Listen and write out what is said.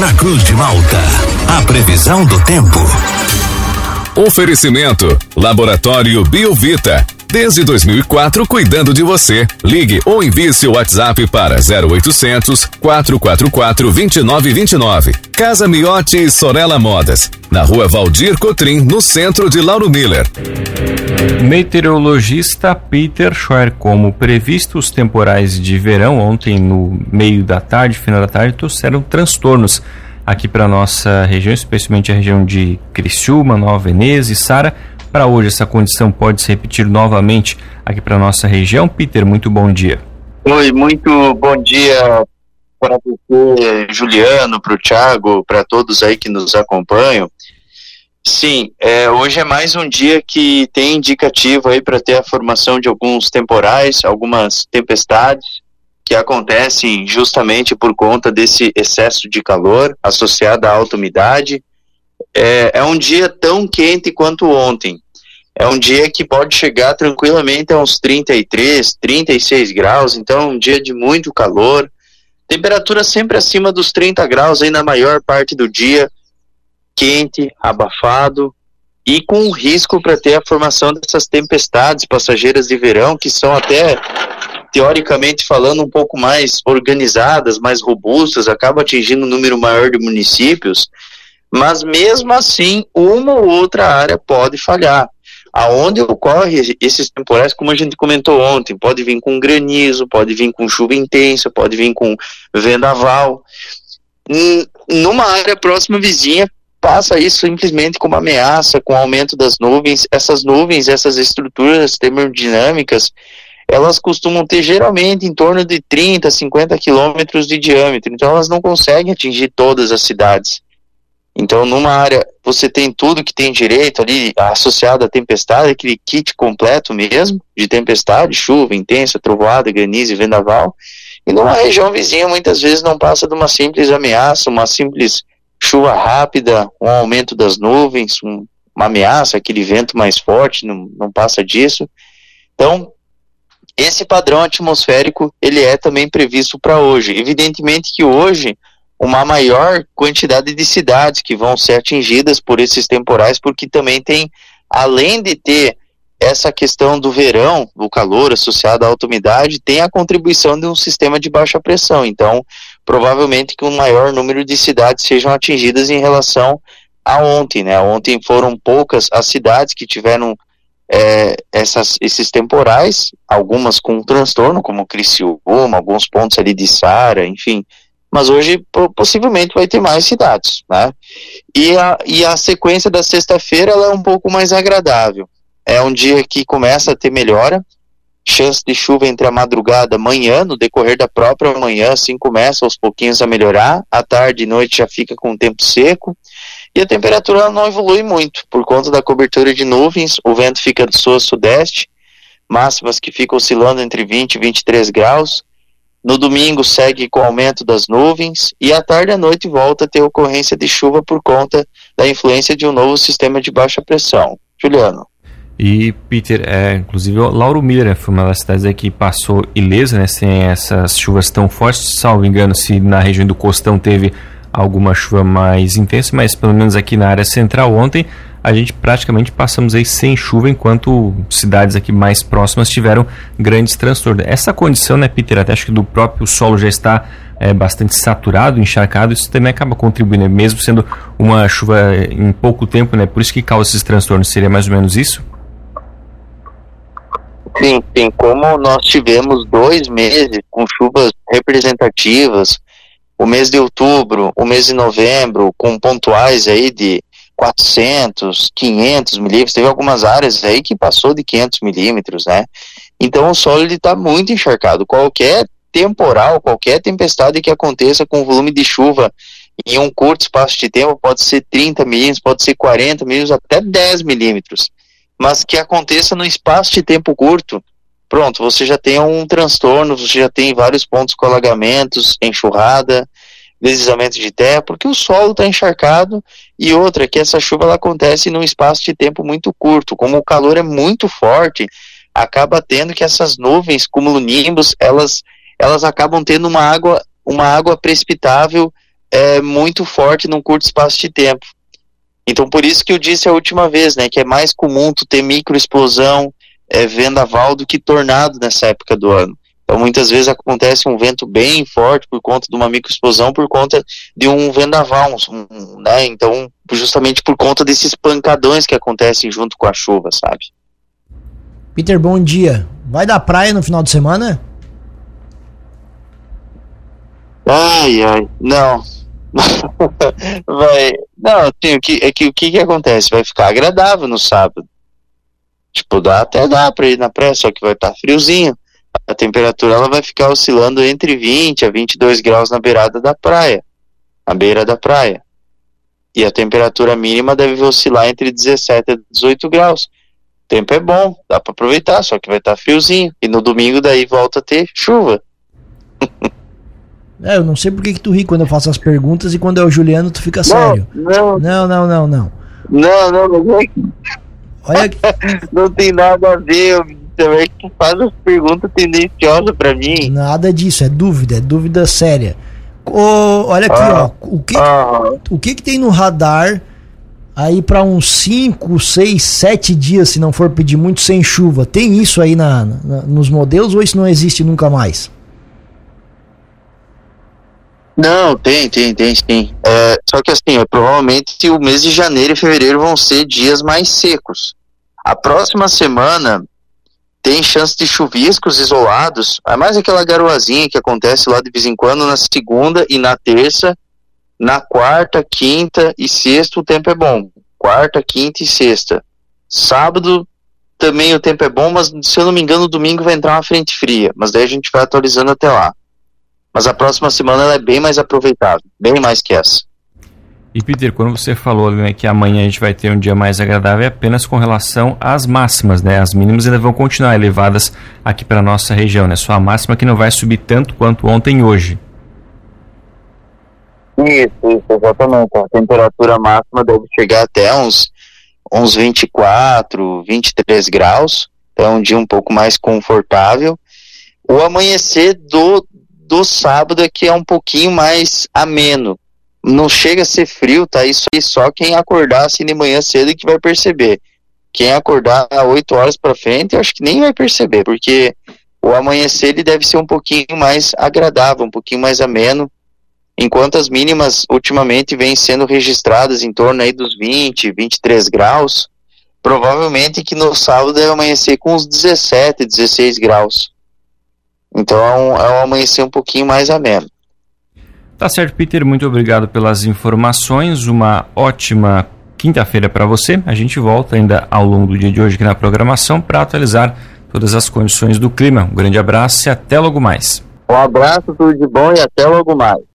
na Cruz de Malta. A previsão do tempo. Oferecimento: Laboratório Biovita. Desde 2004, cuidando de você. Ligue ou envie seu WhatsApp para 0800 444 2929. Casa Miotti e Sorella Modas. Na rua Valdir Cotrim, no centro de Lauro Miller. Meteorologista Peter Schwer, como previsto, os temporais de verão ontem no meio da tarde, final da tarde, trouxeram transtornos aqui para nossa região, especialmente a região de Criciúma, Nova Veneza e Sara. Para hoje, essa condição pode se repetir novamente aqui para nossa região. Peter, muito bom dia. Oi, muito bom dia para você, Juliano, para o Thiago, para todos aí que nos acompanham. Sim, é, hoje é mais um dia que tem indicativo aí para ter a formação de alguns temporais, algumas tempestades que acontecem justamente por conta desse excesso de calor associado à alta umidade. É, é um dia tão quente quanto ontem. É um dia que pode chegar tranquilamente a uns 33, 36 graus, então é um dia de muito calor. Temperatura sempre acima dos 30 graus aí na maior parte do dia, quente, abafado e com risco para ter a formação dessas tempestades passageiras de verão que são até teoricamente falando, um pouco mais organizadas, mais robustas, acaba atingindo um número maior de municípios, mas mesmo assim, uma ou outra área pode falhar. Aonde ocorre esses temporais, como a gente comentou ontem, pode vir com granizo, pode vir com chuva intensa, pode vir com vendaval. Numa área próxima vizinha, passa isso simplesmente como ameaça, com o aumento das nuvens. Essas nuvens, essas estruturas termodinâmicas, elas costumam ter geralmente em torno de 30, 50 quilômetros de diâmetro, então elas não conseguem atingir todas as cidades. Então, numa área, você tem tudo que tem direito ali associado à tempestade, aquele kit completo mesmo, de tempestade, chuva intensa, trovoada, granizo e vendaval. E numa região vizinha, muitas vezes não passa de uma simples ameaça, uma simples chuva rápida, um aumento das nuvens, um, uma ameaça, aquele vento mais forte, não, não passa disso. Então, esse padrão atmosférico ele é também previsto para hoje. Evidentemente que hoje uma maior quantidade de cidades que vão ser atingidas por esses temporais, porque também tem, além de ter essa questão do verão, do calor associado à alta umidade, tem a contribuição de um sistema de baixa pressão. Então, provavelmente que um maior número de cidades sejam atingidas em relação a ontem, né? Ontem foram poucas as cidades que tiveram é, essas, esses temporais, algumas com transtorno, como Criciúma, alguns pontos ali de Sara, enfim, mas hoje possivelmente vai ter mais cidades, né? E a, e a sequência da sexta-feira é um pouco mais agradável. É um dia que começa a ter melhora, chance de chuva entre a madrugada e manhã, no decorrer da própria manhã, assim começa aos pouquinhos a melhorar, à tarde e noite já fica com o tempo seco, e a temperatura não evolui muito, por conta da cobertura de nuvens, o vento fica do sul a sudeste, máximas que ficam oscilando entre 20 e 23 graus. No domingo segue com o aumento das nuvens e à tarde e à noite volta a ter ocorrência de chuva por conta da influência de um novo sistema de baixa pressão. Juliano. E Peter, é, inclusive o Lauro Miller foi uma das cidades que passou ilesa, né, sem essas chuvas tão fortes, salvo engano, se na região do Costão teve alguma chuva mais intensa, mas pelo menos aqui na área central ontem a gente praticamente passamos aí sem chuva, enquanto cidades aqui mais próximas tiveram grandes transtornos. Essa condição, né, Peter, até acho que do próprio solo já está é, bastante saturado, encharcado, isso também acaba contribuindo, né? mesmo sendo uma chuva em pouco tempo, né? Por isso que causa esses transtornos. Seria mais ou menos isso? Sim, sim. Como nós tivemos dois meses com chuvas representativas, o mês de outubro, o mês de novembro, com pontuais aí de 400, 500 milímetros, teve algumas áreas aí que passou de 500 milímetros, né? Então o solo está muito encharcado. Qualquer temporal, qualquer tempestade que aconteça com volume de chuva em um curto espaço de tempo, pode ser 30 milímetros, pode ser 40 milímetros, até 10 milímetros, mas que aconteça no espaço de tempo curto, pronto, você já tem um transtorno, você já tem vários pontos com alagamentos, enxurrada, deslizamento de terra, porque o solo está encharcado e outra que essa chuva ela acontece num espaço de tempo muito curto, como o calor é muito forte, acaba tendo que essas nuvens, cumulonimbus, elas elas acabam tendo uma água uma água precipitável é muito forte num curto espaço de tempo. Então, por isso que eu disse a última vez, né, que é mais comum tu ter microexplosão, é, vendaval do que tornado nessa época do ano. Então, muitas vezes acontece um vento bem forte por conta de uma microexplosão, por conta de um vendaval, um, né? Então, justamente por conta desses pancadões que acontecem junto com a chuva, sabe? Peter, bom dia. Vai da praia no final de semana? Ai, ai, não. vai. Não, assim, o que, é que o que, que acontece? Vai ficar agradável no sábado. Tipo, dá até dá pra ir na praia, só que vai estar tá friozinho a temperatura ela vai ficar oscilando entre 20 a 22 graus na beirada da praia, na beira da praia. E a temperatura mínima deve oscilar entre 17 a 18 graus. O tempo é bom, dá para aproveitar, só que vai estar tá friozinho. E no domingo daí volta a ter chuva. é, eu não sei por que, que tu ri quando eu faço as perguntas e quando é o Juliano tu fica sério. Não, não, não, não, não. Não, não, não. não. Olha não tem nada a ver, também que faz as perguntas tendenciosas para mim. Nada disso, é dúvida, é dúvida séria. Oh, olha aqui, ah, ó. O que, ah, o que que tem no radar aí para uns 5, 6, 7 dias, se não for pedir muito, sem chuva? Tem isso aí na, na, nos modelos ou isso não existe nunca mais? Não, tem, tem, tem sim. É, só que assim, é, provavelmente o mês de janeiro e fevereiro vão ser dias mais secos. A próxima semana tem chance de chuviscos isolados, é mais aquela garoazinha que acontece lá de vez em quando na segunda e na terça, na quarta, quinta e sexta o tempo é bom. Quarta, quinta e sexta. Sábado também o tempo é bom, mas se eu não me engano, domingo vai entrar uma frente fria, mas daí a gente vai atualizando até lá. Mas a próxima semana ela é bem mais aproveitável, bem mais que essa. E Peter, quando você falou né, que amanhã a gente vai ter um dia mais agradável, é apenas com relação às máximas, né? As mínimas ainda vão continuar elevadas aqui para nossa região, né? Só a máxima que não vai subir tanto quanto ontem e hoje. Isso, isso, exatamente. A temperatura máxima deve chegar até uns, uns 24, 23 graus. Então é um dia um pouco mais confortável. O amanhecer do, do sábado é que é um pouquinho mais ameno não chega a ser frio, tá? Isso aí só quem acordar assim de manhã cedo que vai perceber. Quem acordar 8 horas para frente, eu acho que nem vai perceber, porque o amanhecer ele deve ser um pouquinho mais agradável, um pouquinho mais ameno, enquanto as mínimas ultimamente vêm sendo registradas em torno aí dos 20, 23 graus, provavelmente que no sábado deve amanhecer com uns 17, 16 graus. Então é um, é um amanhecer um pouquinho mais ameno. Tá certo, Peter. Muito obrigado pelas informações. Uma ótima quinta-feira para você. A gente volta ainda ao longo do dia de hoje aqui na programação para atualizar todas as condições do clima. Um grande abraço e até logo mais. Um abraço, tudo de bom e até logo mais.